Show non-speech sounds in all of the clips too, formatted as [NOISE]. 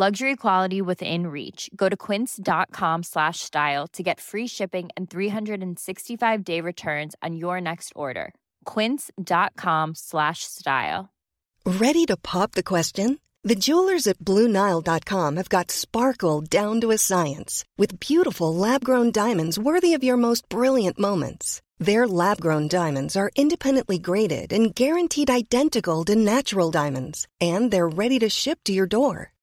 Luxury quality within reach. Go to quince.com slash style to get free shipping and 365-day returns on your next order. quince.com slash style. Ready to pop the question? The jewelers at BlueNile.com have got sparkle down to a science with beautiful lab-grown diamonds worthy of your most brilliant moments. Their lab-grown diamonds are independently graded and guaranteed identical to natural diamonds, and they're ready to ship to your door.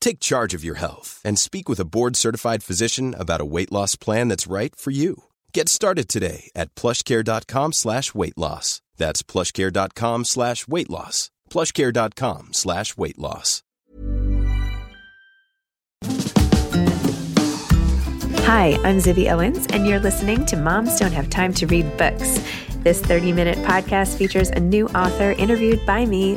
Take charge of your health and speak with a board-certified physician about a weight loss plan that's right for you. Get started today at plushcare.com slash weight loss. That's plushcare.com slash weight loss. plushcare.com slash weight loss. Hi, I'm Zibby Owens, and you're listening to Moms Don't Have Time to Read Books. This 30 minute podcast features a new author interviewed by me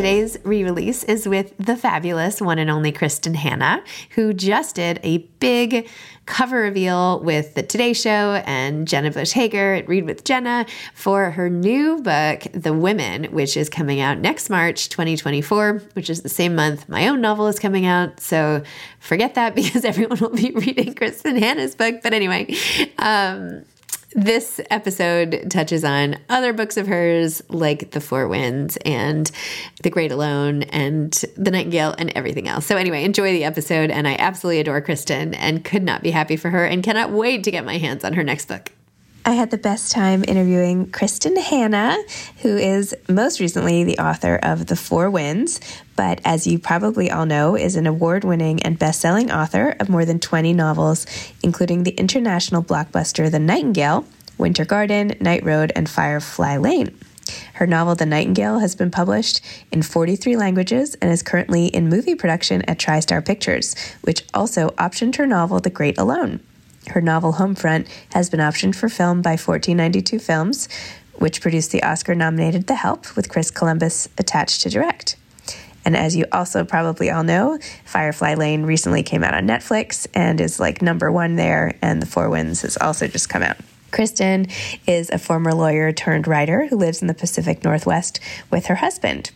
Today's re release is with the fabulous one and only Kristin Hannah, who just did a big cover reveal with the Today Show and Jenna Bush Hager at Read with Jenna for her new book, The Women, which is coming out next March 2024, which is the same month my own novel is coming out. So forget that [LAUGHS] because everyone will be reading Kristin Hannah's book. But anyway, um, this episode touches on other books of hers like The Four Winds and The Great Alone and The Nightingale and everything else. So, anyway, enjoy the episode. And I absolutely adore Kristin and could not be happy for her and cannot wait to get my hands on her next book. I had the best time interviewing Kristin Hannah, who is most recently the author of The Four Winds, but as you probably all know, is an award winning and best selling author of more than 20 novels, including the international blockbuster The Nightingale, Winter Garden, Night Road, and Firefly Lane. Her novel, The Nightingale, has been published in 43 languages and is currently in movie production at TriStar Pictures, which also optioned her novel, The Great Alone. Her novel Homefront has been optioned for film by 1492 Films, which produced the Oscar nominated The Help with Chris Columbus attached to direct. And as you also probably all know, Firefly Lane recently came out on Netflix and is like number one there, and The Four Winds has also just come out. Kristin is a former lawyer turned writer who lives in the Pacific Northwest with her husband.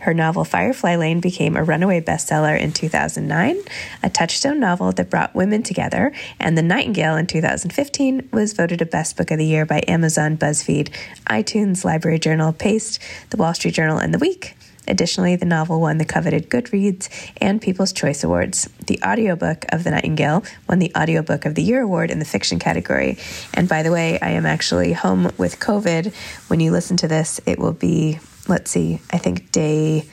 Her novel Firefly Lane became a runaway bestseller in 2009, a touchstone novel that brought women together, and The Nightingale in 2015 was voted a Best Book of the Year by Amazon, BuzzFeed, iTunes, Library Journal, Paste, The Wall Street Journal, and The Week, Additionally, the novel won the coveted Goodreads and People's Choice Awards. The audiobook of The Nightingale won the Audiobook of the Year award in the fiction category. And by the way, I am actually home with COVID. When you listen to this, it will be, let's see, I think day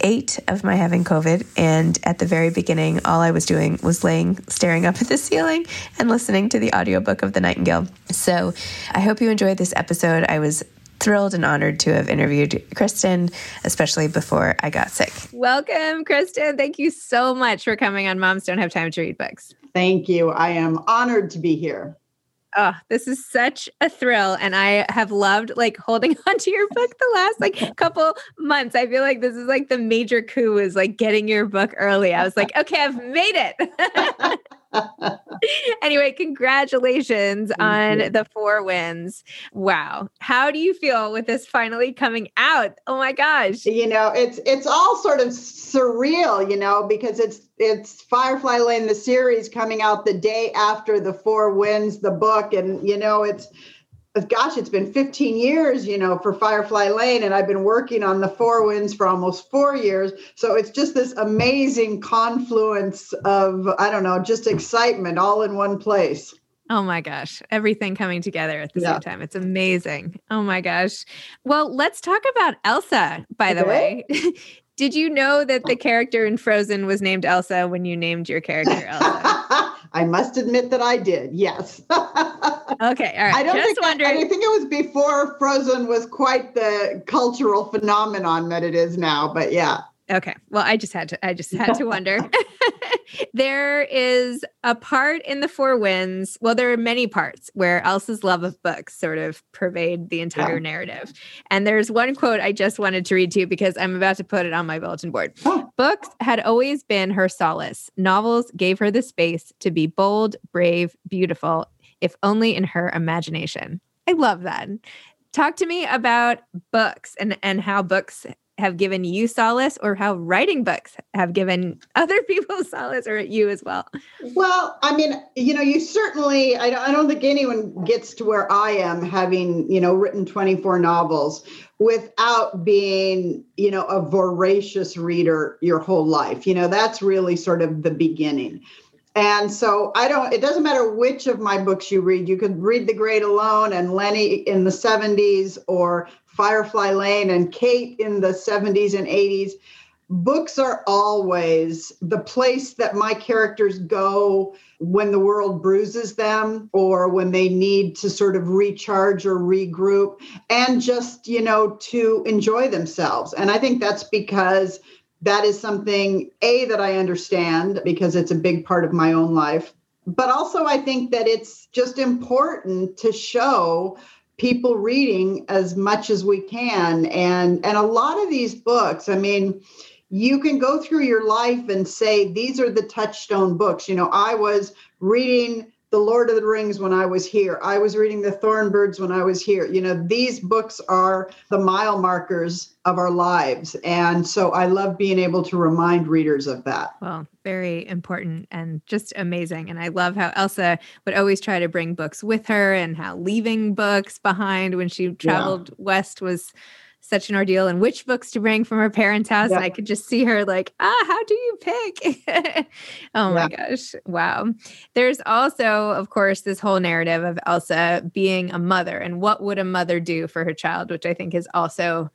eight of my having COVID. And at the very beginning, all I was doing was laying, staring up [LAUGHS] at the ceiling and listening to the audiobook of The Nightingale. So I hope you enjoyed this episode. I was thrilled and honored to have interviewed Kristin, especially before I got sick. Welcome, Kristin. Thank you so much for coming on Moms Don't Have Time to Read Books. Thank you. I am honored to be here. Oh, this is such a thrill. And I have loved like holding [LAUGHS] onto your book the last like [LAUGHS] couple months. I feel like this is like the major coup is like getting your book early. I was like, okay, I've made it. [LAUGHS] [LAUGHS] anyway, congratulations Thank on you. the Four Winds. Wow. How do you feel with this finally coming out? Oh my gosh. You know, it's it's all sort of surreal, you know, because it's it's Firefly Lane the series coming out the day after the Four Winds the book and you know, it's gosh, it's been 15 years, you know, for Firefly Lane, and I've been working on the Four Winds for almost four years. So it's just this amazing confluence of, I don't know, just excitement all in one place. Oh my gosh, everything coming together at the yeah. same time. It's amazing. Oh my gosh. Well, let's talk about Elsa, by the way. [LAUGHS] Did you know that the oh. character in Frozen was named Elsa when you named your character Elsa? [LAUGHS] I must admit that I did. Yes. [LAUGHS] okay. All right. I don't Just think wondering. I, I think it was before Frozen was quite the cultural phenomenon that it is now. But yeah. Okay. Well, I just had to I just had to [LAUGHS] wonder. [LAUGHS] there is a part in the Four Winds. Well, there are many parts where Elsa's love of books sort of pervade the entire yeah. narrative. And there's one quote I just wanted to read to you because I'm about to put it on my bulletin board. Books had always been her solace. Novels gave her the space to be bold, brave, beautiful, if only in her imagination. I love that. Talk to me about books and and how books have given you solace or how writing books have given [LAUGHS] other people [LAUGHS] solace or you as well? Well, I mean, you know, you certainly, I don't, I don't think anyone gets to where I am having, you know, written 24 novels without being, you know, a voracious reader your whole life. You know, that's really sort of the beginning. And so I don't, it doesn't matter which of my books you read. You could read The Great Alone and Lenny in the 70s or Firefly Lane and Kate in the 70s and 80s. Books are always the place that my characters go when the world bruises them or when they need to sort of recharge or regroup and just, you know, to enjoy themselves. And I think that's because that is something a that i understand because it's a big part of my own life but also i think that it's just important to show people reading as much as we can. And and a lot of these books i mean you can go through your life and say these are the touchstone books. You know i was reading the Lord of the Rings when I was here. I was reading the Thorn Birds when I was here. You know, these books are the mile markers of our lives. And so I love being able to remind readers of that. Well, very important and just amazing. And I love how Elsa would always try to bring books with her and how leaving books behind when she traveled yeah. west was such an ordeal and which books to bring from her parents' house. And I could just see her like, ah, how do you pick? [LAUGHS] oh my gosh. Wow. There's also, of course, this whole narrative of Elsa being a mother and what would a mother do for her child, which I think is also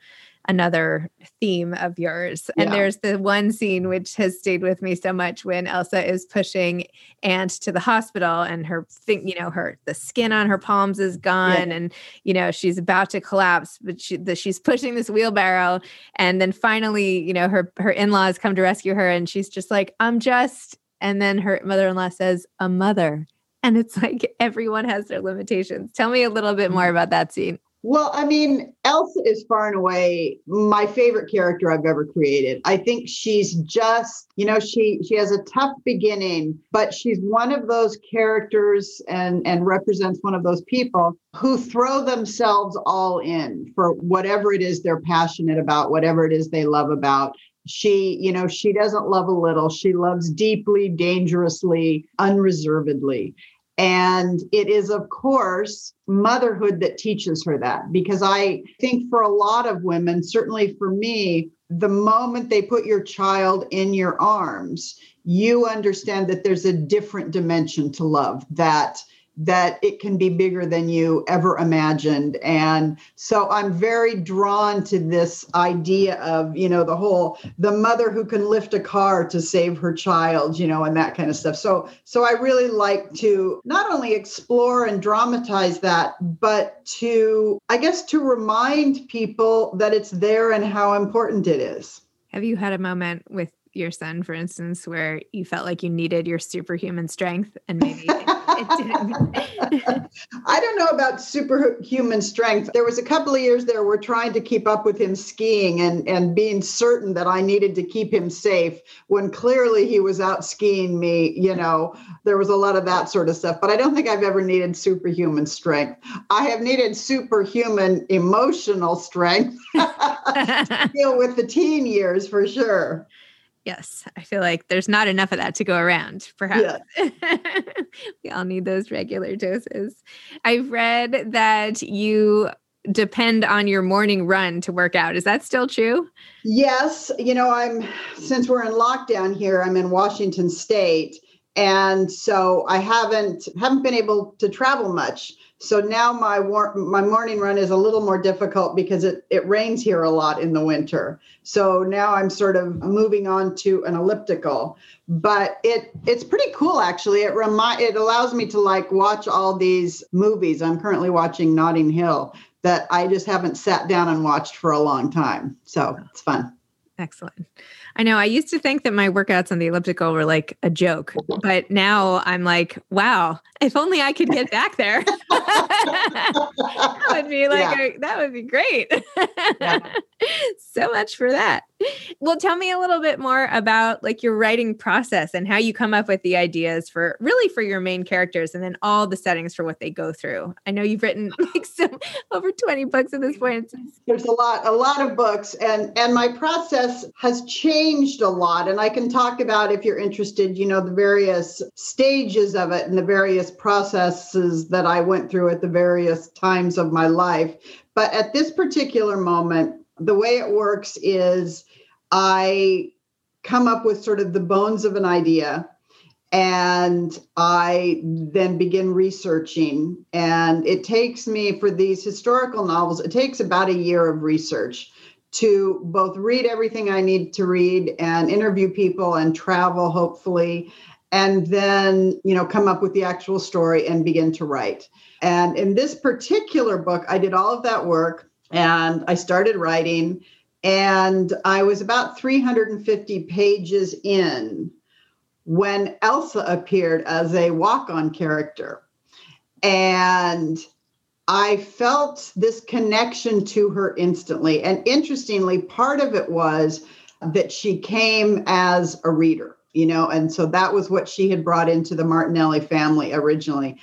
another theme of yours. And yeah. there's the one scene which has stayed with me so much when Elsa is pushing Ant to the hospital and her thing, you know, her the skin on her palms is gone yeah. and you know, she's about to collapse, but she the, she's pushing this wheelbarrow and then finally, you know, her her in-laws come to rescue her and she's just like, "I'm just" and then her mother-in-law says, "A mother." And it's like everyone has their limitations. Tell me a little bit more mm. about that scene. Well, I mean, Elsa is far and away my favorite character I've ever created. I think she's just, you know, she she has a tough beginning, but she's one of those characters and and represents one of those people who throw themselves all in for whatever it is they're passionate about, whatever it is they love about. She, you know, she doesn't love a little. She loves deeply, dangerously, unreservedly. And it is, of course, motherhood that teaches her that. Because I think for a lot of women, certainly for me, the moment they put your child in your arms, you understand that there's a different dimension to love that that it can be bigger than you ever imagined and so i'm very drawn to this idea of you know the whole the mother who can lift a car to save her child you know and that kind of stuff so so i really like to not only explore and dramatize that but to i guess to remind people that it's there and how important it is have you had a moment with your son, for instance, where you felt like you needed your superhuman strength and maybe it, it didn't? I don't know about superhuman strength. There was a couple of years there we're trying to keep up with him skiing and, and being certain that I needed to keep him safe when clearly he was out skiing me. You know, there was a lot of that sort of stuff. But I don't think I've ever needed superhuman strength. I have needed superhuman emotional strength [LAUGHS] to deal with the teen years for sure. Yes, I feel like there's not enough of that to go around, perhaps. Yeah. [LAUGHS] we all need those regular doses. I've read that you depend on your morning run to work out. Is that still true? Yes. You know, I'm, since we're in lockdown here, I'm in Washington State. And so I haven't haven't been able to travel much. So now my war- my morning run is a little more difficult because it it rains here a lot in the winter. So now I'm sort of moving on to an elliptical, but it it's pretty cool actually. It remind it allows me to like watch all these movies. I'm currently watching Notting Hill that I just haven't sat down and watched for a long time. So it's fun. Excellent. I know I used to think that my workouts on the elliptical were like a joke, mm-hmm. but now I'm like, wow, if only I could get back there. [LAUGHS] that would be like, yeah. a, that would be great. Yeah. [LAUGHS] [LAUGHS] so much for that. Well, tell me a little bit more about like your writing process and how you come up with the ideas for really for your main characters and then all the settings for what they go through. I know you've written [LAUGHS] like some over 20 books at this point. There's a lot, a lot of books and and my process has changed a lot. And I can talk about if you're interested, you know, the various stages of it and the various processes that I went through at the various times of my life. But at this particular moment, the way it works is I come up with sort of the bones of an idea and I then begin researching. And it takes me for these historical novels, it takes about a year of research to both read everything I need to read and interview people and travel, hopefully, and then, you know, come up with the actual story and begin to write. And in this particular book, I did all of that work and I started writing and I was about 350 pages in when Elsa appeared as a walk on character. And I felt this connection to her instantly. And interestingly, part of it was that she came as a reader, you know, and so that was what she had brought into the Martinelli family originally.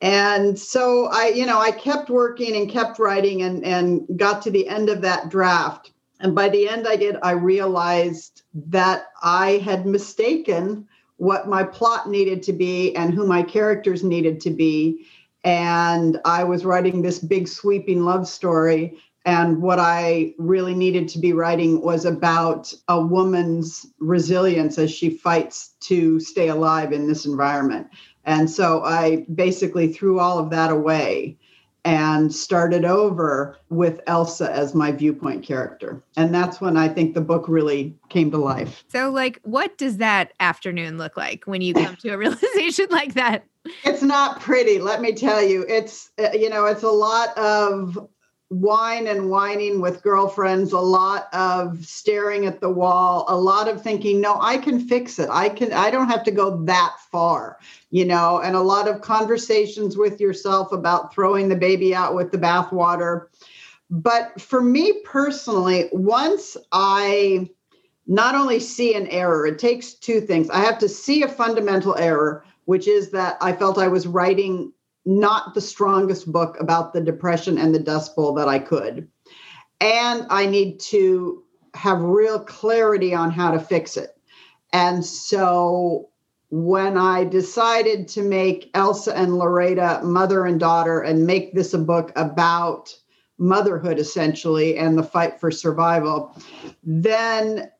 And so I, you know, I kept working and kept writing and, and got to the end of that draft and by the end I did, I realized that I had mistaken what my plot needed to be and who my characters needed to be. And I was writing this big sweeping love story. And what I really needed to be writing was about a woman's resilience as she fights to stay alive in this environment. And so I basically threw all of that away and started over with Elsa as my viewpoint character. And that's when I think the book really came to life. So, like, what does that afternoon look like when you come to a [LAUGHS] realization like that? It's not pretty, let me tell you. It's, uh, you know, it's a lot of wine and whining with girlfriends, a lot of staring at the wall, a lot of thinking, no, I can fix it. I can, I don't have to go that far, you know, and a lot of conversations with yourself about throwing the baby out with the bathwater. But for me personally, once I not only see an error, it takes two things. I have to see a fundamental error, which is that I felt I was writing not the strongest book about the Depression and the Dust Bowl that I could. And I need to have real clarity on how to fix it. And so when I decided to make Elsa and Loreda mother and daughter and make this a book about motherhood essentially and the fight for survival, then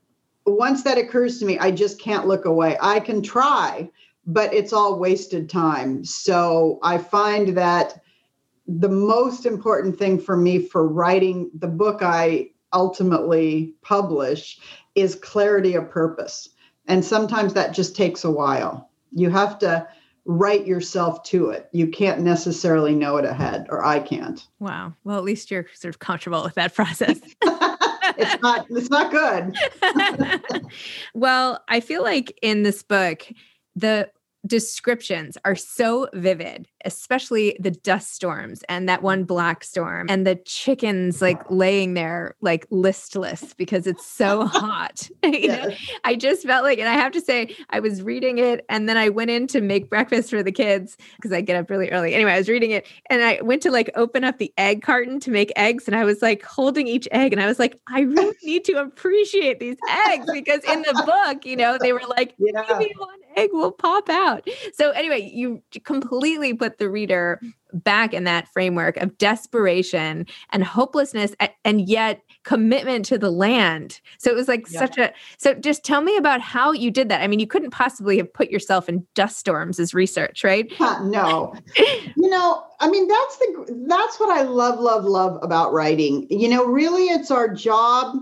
once that occurs to me, I just can't look away. I can try, but it's all wasted time. So I find that the most important thing for me for writing the book I ultimately publish is clarity of purpose. And sometimes that just takes a while. You have to write yourself to it. You can't necessarily know it ahead, or I can't. Wow. Well, at least you're sort of comfortable with that [LAUGHS] process. [LAUGHS] [LAUGHS] it's not it's not good. well, I feel like in this book, the descriptions are so vivid, especially the dust storms and that one mm. black storm and the chickens like laying there like listless because it's so [LAUGHS] hot. [LAUGHS] you yes. know, I just felt like, and I have to say, I was reading it and then I went in to make breakfast for the kids because I get up really early. Anyway, I was reading it and I went to like open up the egg carton to make eggs and I was like holding each egg and I was like, I really [LAUGHS] need to appreciate these eggs because in the book, you know, they were like, yeah. maybe one egg will pop out. So, anyway, you completely put the reader back in that framework of desperation and hopelessness, and yet commitment to the land. So, it was like yeah. such a. So, just tell me about how you did that. I mean, you couldn't possibly have put yourself in dust storms as research, right? Uh, no. [LAUGHS] you know, I mean, that's the that's what I love, love, love about writing. You know, really, it's our job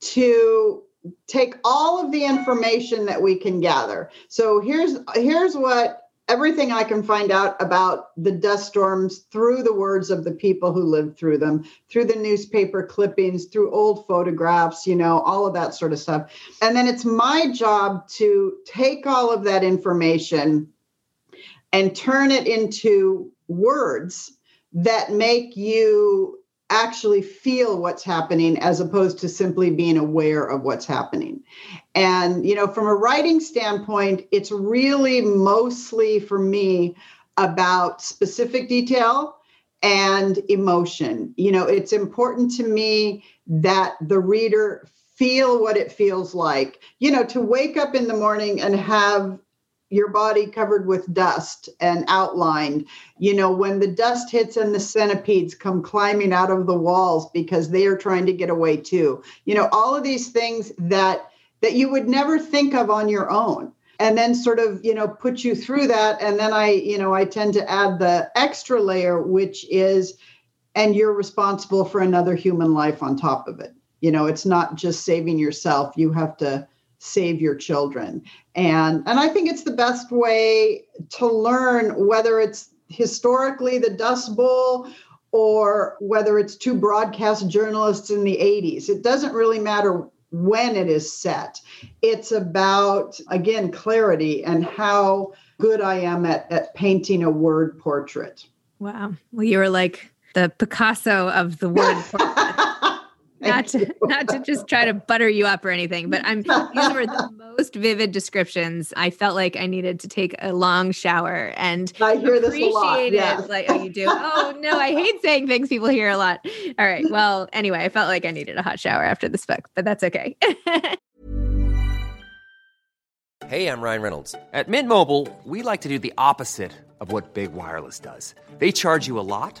to take all of the information that we can gather. So here's here's what everything I can find out about the dust storms through the words of the people who lived through them, through the newspaper clippings, through old photographs, you know, all of that sort of stuff. And then it's my job to take all of that information and turn it into words that make you actually feel what's happening as opposed to simply being aware of what's happening. And, you know, from a writing standpoint, it's really mostly for me about specific detail and emotion. You know, it's important to me that the reader feel what it feels like. You know, to wake up in the morning and have your body covered with dust and outlined. You know, when the dust hits and the centipedes come climbing out of the walls because they are trying to get away too. You know, all of these things that that you would never think of on your own. And then sort of, you know, put you through that. And then I, you know, I tend to add the extra layer, which is, and you're responsible for another human life on top of it. You know, it's not just saving yourself. You have to save your children. And and i think it's the best way to learn whether it's historically the dust bowl or whether it's two broadcast journalists in the 80s it doesn't really matter when it is set. It's about again clarity and how good i am at, at painting a word portrait. Wow. Well you were like the picasso of the word [LAUGHS] portrait not to [LAUGHS] not to just try to butter you up or anything, but I'm these were the [LAUGHS] most vivid descriptions. I felt like I needed to take a long shower and I hear this a lot. Yes. Like, oh, you do? Oh no, I hate saying things people hear a lot. All right. [LAUGHS] Well, anyway, I felt like I needed a hot shower after this book, but that's okay. hey, I'm Ryan Reynolds. At Mint Mobile, we like to do the opposite of what Big Wireless does. They charge you a lot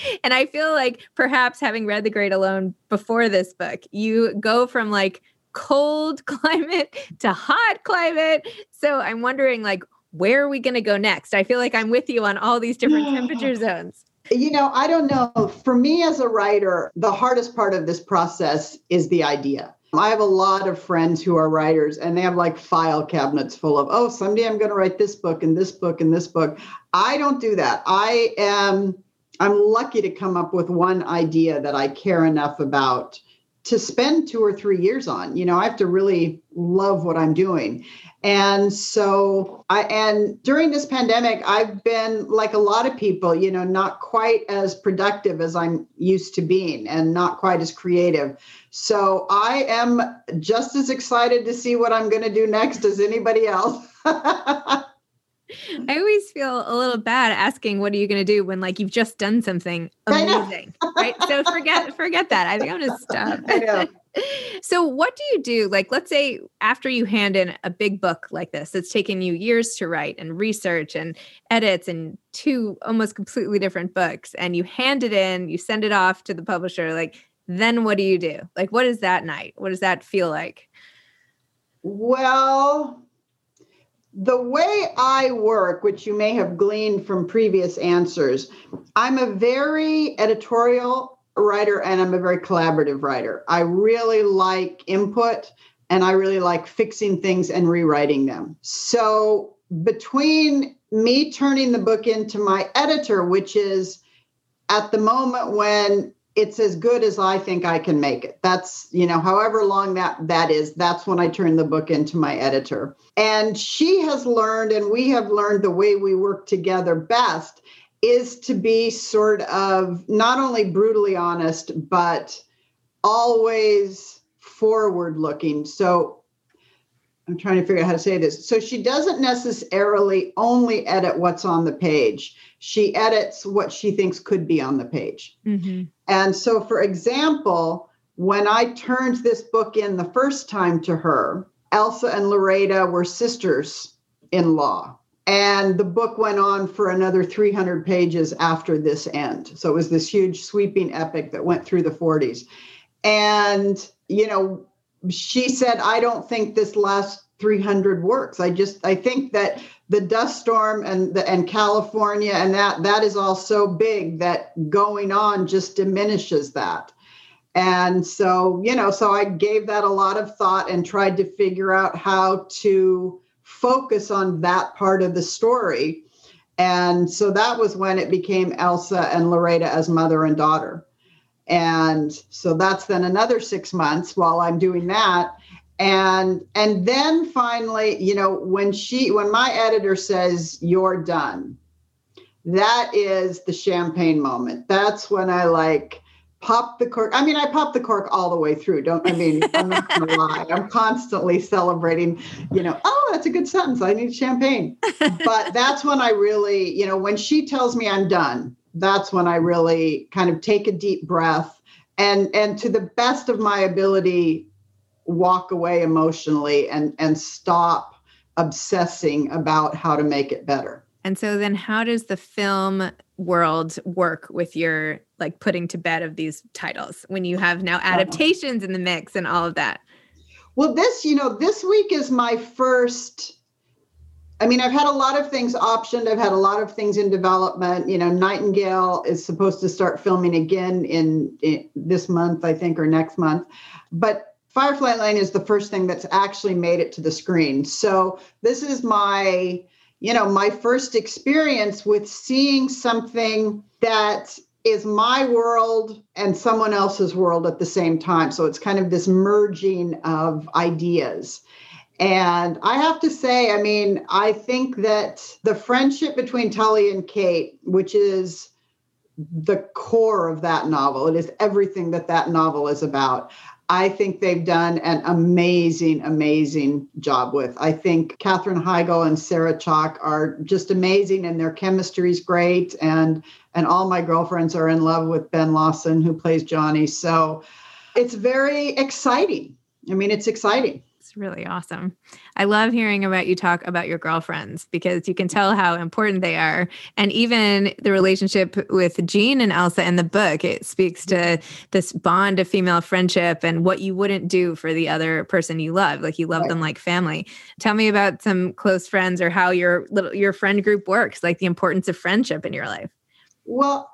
[LAUGHS] And I feel like perhaps having read The Great Alone before this book, you go from like cold [LAUGHS] climate to hot climate. So I'm wondering like where are we going to go next? I feel like I'm with you on all these different temperature zones. You know, I don't know. For me as a writer, the hardest part of this process is the idea. I have a lot of friends who are writers and they have like file cabinets full of, oh, someday I'm going to write this book and this book and this book. I don't do that. I am I'm lucky to come up with one idea that I care enough about to spend 2 or 3 years on. You know, I have to really love what I'm doing. And so I and during this pandemic I've been like a lot of people, you know, not quite as productive as I'm used to being and not quite as creative. So I am just as excited to see what I'm going to do next as anybody else. [LAUGHS] I always feel a little bad asking what are you going to do when like you've just done something amazing, right? So forget [LAUGHS] forget that. I think I'm going to stop. So what do you do? Like let's say after you hand in a big book like this, it's taken you years to write and research and edits and two almost completely different books and you hand it in, you send it off to the publisher like then what do you do? Like what is that night? What does that feel like? Well, the way I work, which you may have gleaned from previous answers, I'm a very editorial writer and I'm a very collaborative writer. I really like input and I really like fixing things and rewriting them. So, between me turning the book into my editor, which is at the moment when it's as good as I think I can make it. That's, you know, however long that that is, that's when I turn the book into my editor. And she has learned and we have learned the way we work together best is to be sort of not only brutally honest but always forward looking. So I'm trying to figure out how to say this. So she doesn't necessarily only edit what's on the page. She edits what she thinks could be on the page. Mm-hmm. And so, for example, when I turned this book in the first time to her, Elsa and Loreda were sisters in law. And the book went on for another 300 pages after this end. So it was this huge sweeping epic that went through the 40s. And, you know, she said, I don't think this last 300 works. I just, I think that the dust storm and the, and California and that that is all so big that going on just diminishes that. And so, you know, so I gave that a lot of thought and tried to figure out how to focus on that part of the story. And so that was when it became Elsa and Loreda as mother and daughter. And so that's then another six months while I'm doing that and and then finally you know when she when my editor says you're done that is the champagne moment. That's when i like pop the cork. I mean i pop the cork all the way through. Don't i mean i'm not gonna [LAUGHS] lie. I'm constantly celebrating you know oh that's a good sentence. I need champagne. But [LAUGHS] that's when i really you know when she tells me i'm done that's when i really kind of take a deep breath. And and to the best of my ability walk away emotionally and and stop obsessing about how to make it better. And so then how does the film world work with your like putting to bed of these titles when you have now adaptations in the mix and all of that? Well, this, you know, this week is my first I mean, I've had a lot of things optioned. I've had a lot of things in development. You know, Nightingale is supposed to start filming again in, in this month, I think, or next month. But Firefly Lane is the first thing that's actually made it to the screen. So this is my, you know, my first experience with seeing something that is my world and someone else's world at the same time. So it's kind of this merging of ideas. And I have to say, I mean, I think that the friendship between Tully and Kate, which is the core of that novel, it is everything that that novel is about. I think they've done an amazing, amazing job with. I think Katherine Heigl and Sarah Chalke are just amazing, and their chemistry is great. And and all my girlfriends are in love with Ben Lawson, who plays Johnny. So it's very exciting. I mean, it's exciting. Really awesome. I love hearing about you talk about your girlfriends because you can tell how important they are. And even the relationship with Jean and Elsa in the book, it speaks to this bond of female friendship and what you wouldn't do for the other person you love. Like you love right. them like family. Tell me about some close friends or how your little your friend group works, like the importance of friendship in your life. Well,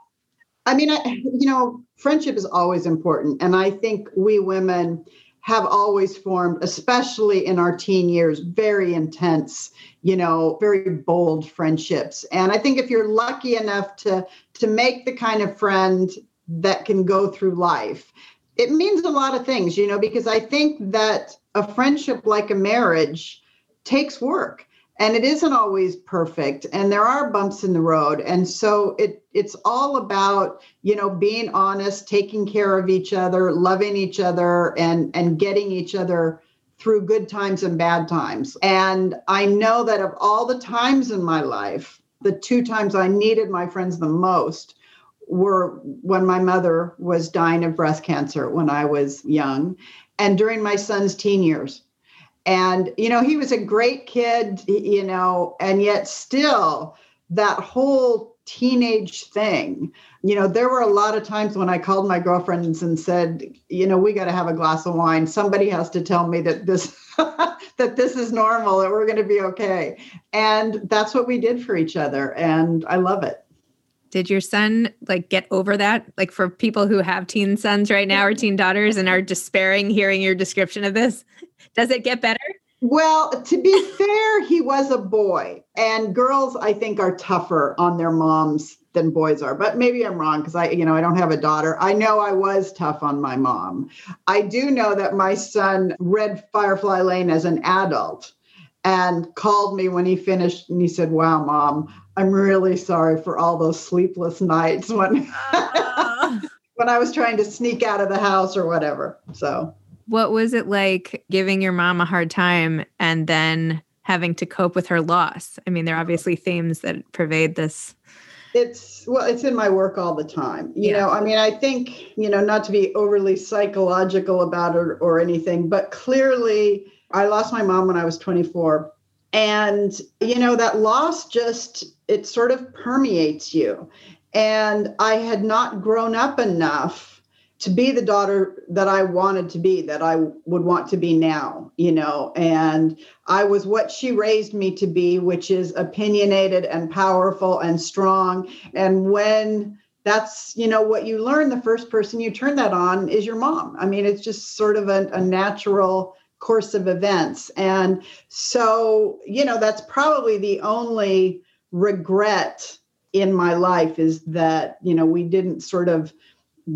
I mean, I, you know, friendship is always important. And I think we women, have always formed, especially in our teen years, very intense, you know, very bold friendships. And I think if you're lucky enough to to make the kind of friend that can go through life, it means a lot of things, you know, because I think that a friendship like a marriage takes work and it isn't always perfect and there are bumps in the road and so it it's all about you know being honest taking care of each other loving each other and and getting each other through good times and bad times. And i know that of all the times in my life the two times i needed my friends the most were when my mother was dying of breast cancer when i was young and during my son's teen years and, you know, he was a great kid, you know, and yet still that whole teenage thing, you know, there were a lot of times when I called my girlfriends and said, you know, we got to have a glass of wine. Somebody has to tell me that this [LAUGHS] that this is normal that we're going to be okay. And that's what we did for each other and I love it. Did your son like get over that? Like for people who have teen sons right now or teen daughters and are despairing hearing your description of this? Does it get better? Well, to be fair, he was a boy, and girls, I think, are tougher on their moms than boys are. But maybe I'm wrong because I, you know, I don't have a daughter. I know I was tough on my mom. I do know that my son read Firefly Lane as an adult and called me when he finished and he said, Wow, mom, I'm really sorry for all those sleepless nights when uh. [LAUGHS] when I was trying to sneak out of the house or whatever. So what was it like giving your mom a hard time and then having to cope with her loss? I mean, there are obviously themes that pervade this. It's well, it's in my work all the time. You yeah. know, I mean, I think, you know, not to be overly psychological about it or anything, but clearly I lost my mom when I was 24. And, you know, that loss just, it sort of permeates you. And I had not grown up enough to be the daughter that I wanted to be, that I would want to be now, you know. And I was what she raised me to be, which is opinionated and powerful and strong. And when that's, you know, what you learn, the first person you turn that on is your mom. I mean, it's just sort of a, a natural course of events. And so, you know, that's probably the only regret in my life is that, you know, we didn't sort of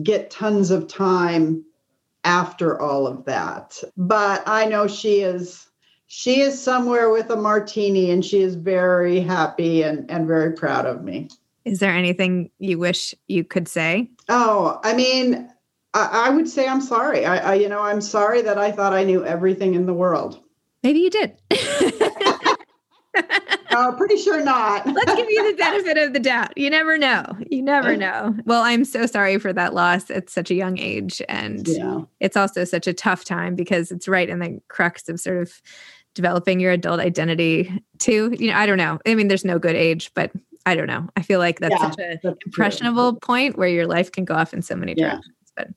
get tons of time after all of that. But I know she is she is somewhere with a martini and she is very happy and, and very proud of me. Is there anything you wish you could say? Oh, I mean, I, I would say I'm sorry. I, I, you know, I'm sorry that I thought I knew everything in the world. Maybe you did. [LAUGHS] uh, pretty sure not. [LAUGHS] Let's give you the benefit of the doubt. You never know. You never know. Well, I'm so sorry for that loss at such a young age. And yeah. it's also such a tough time because it's right in the crux of sort of developing your adult identity too. You know, I don't know. I mean, there's no good age, but I don't know. I feel like that's yeah, such an impressionable true. point where your life can go off in so many directions. Yeah. But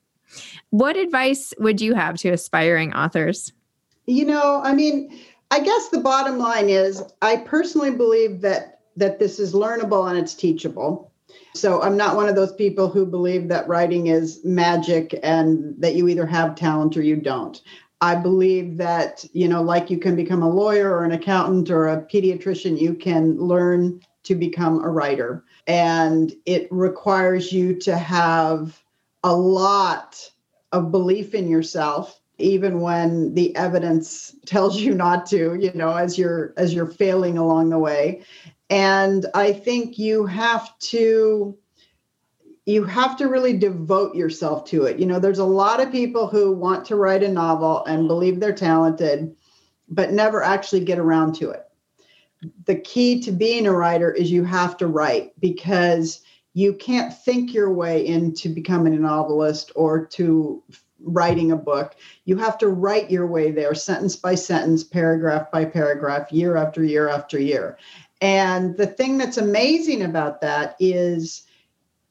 what advice would you have to aspiring authors? You know, I mean, I guess the bottom line is I personally believe that that this is learnable and it's teachable. So I'm not one of those people who believe that writing is magic and that you either have talent or you don't. I believe that, you know, like you can become a lawyer or an accountant or a pediatrician, you can learn to become a writer. And it requires you to have a lot of belief in yourself even when the evidence tells you not to, you know, as you're as you're failing along the way. And I think you have to you have to really devote yourself to it. You know, there's a lot of people who want to write a novel and believe they're talented, but never actually get around to it. The key to being a writer is you have to write because you can't think your way into becoming a novelist or to writing a book. You have to write your way there, sentence by sentence, paragraph by paragraph, year after year after year. And the thing that's amazing about that is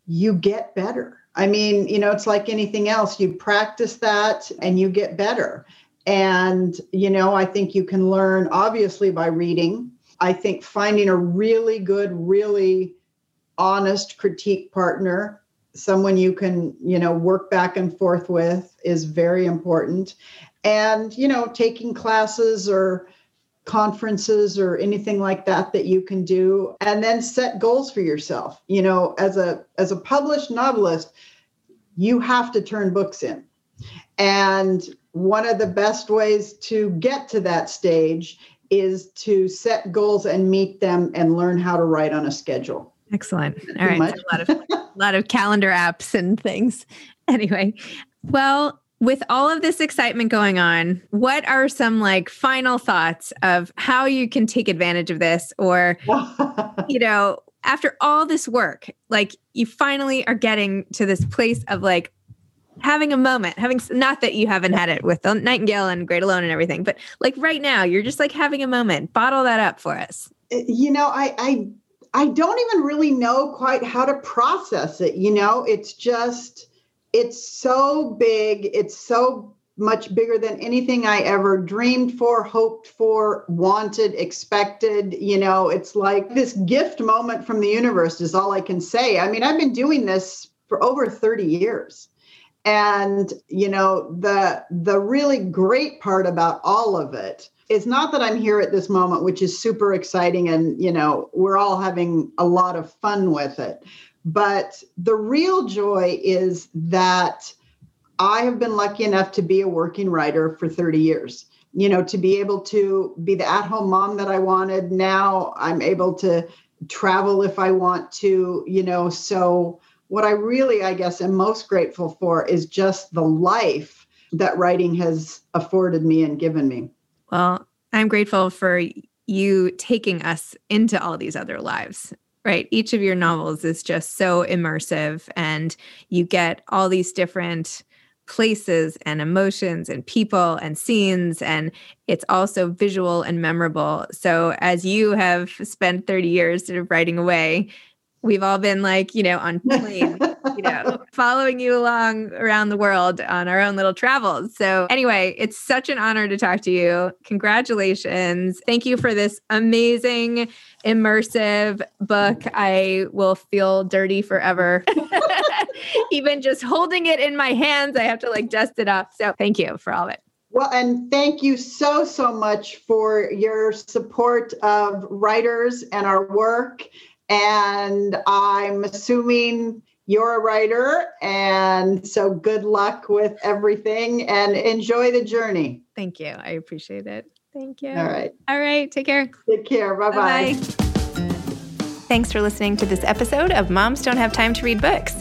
you get better. I mean, you know, it's like anything else. You practice that and you get better. And, you know, I think you can learn obviously by reading. I think finding a really good, really honest critique partner, someone you can, you know, work back and forth with is very important. And, you know, taking classes or conferences or anything like that that you can do and then set goals for yourself. You know as a as a published novelist you have to turn books in. And one of the best ways to get to that stage is to set goals and meet them and learn how to write on a schedule excellent all right so a lot of [LAUGHS] a lot of calendar apps and things anyway well with all of this excitement going on, what are some like final thoughts of how you can take advantage of this? Or, [LAUGHS] you know, after all this work, like you finally are getting to this place of like having a moment, having not that you haven't had it with the Nightingale and Great Alone and everything, but like right now, you're just like having a moment. Bottle that up for us. Uh, you know, I, I, I don't even really know quite how to process it. You know, it's just, it's so big it's so much bigger than anything i ever dreamed for hoped for wanted expected you know? It's like this gift moment from the universe is all i can say. I mean i've been doing this for over 30 years. And you know the the really great part about all of it is not that i'm here at this moment which is super exciting and you know we're all having a lot of fun with it but the real joy is that I have been lucky enough to be a working writer for 30 years. You know, to be able to be the at home mom that I wanted. Now I'm able to travel if I want to, you know. So, what I really, I guess, am most grateful for is just the life that writing has afforded me and given me. Well, I'm grateful for you taking us into all these other lives right? Each of your novels is just so immersive, and you get all these different places and emotions and people and scenes and it's also visual and memorable so as you have spent 30 years sort of writing away we've all been like you know on [LAUGHS] plane you know following you along around the world on our own little travels. So anyway it's such an honor to talk to you. Congratulations. Thank you for this amazing immersive book. I will feel dirty forever. [LAUGHS] Even just holding it in my hands i have to like dust it off. so thank you for all of it. Well, and thank you so, so much for your support of writers and our work and I'm assuming you're a writer. And so good luck with everything and enjoy the journey. Thank you. I appreciate it. Thank you. All right. All right. Take care. Take care. Bye bye. Thanks for listening to this episode of Moms Don't Have Time to Read Books.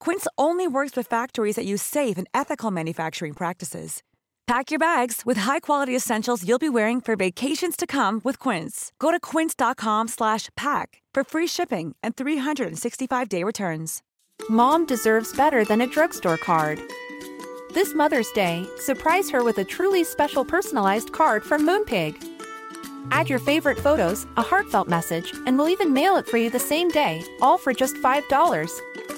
Quince only works with factories that use safe and ethical manufacturing practices. Pack your bags with high-quality essentials you'll be wearing for vacations to come with Quince. Go to quince.com/pack for free shipping and 365-day returns. Mom deserves better than a drugstore card. This Mother's Day, surprise her with a truly special personalized card from Moonpig. Add your favorite photos, a heartfelt message, and we'll even mail it for you the same day, all for just $5.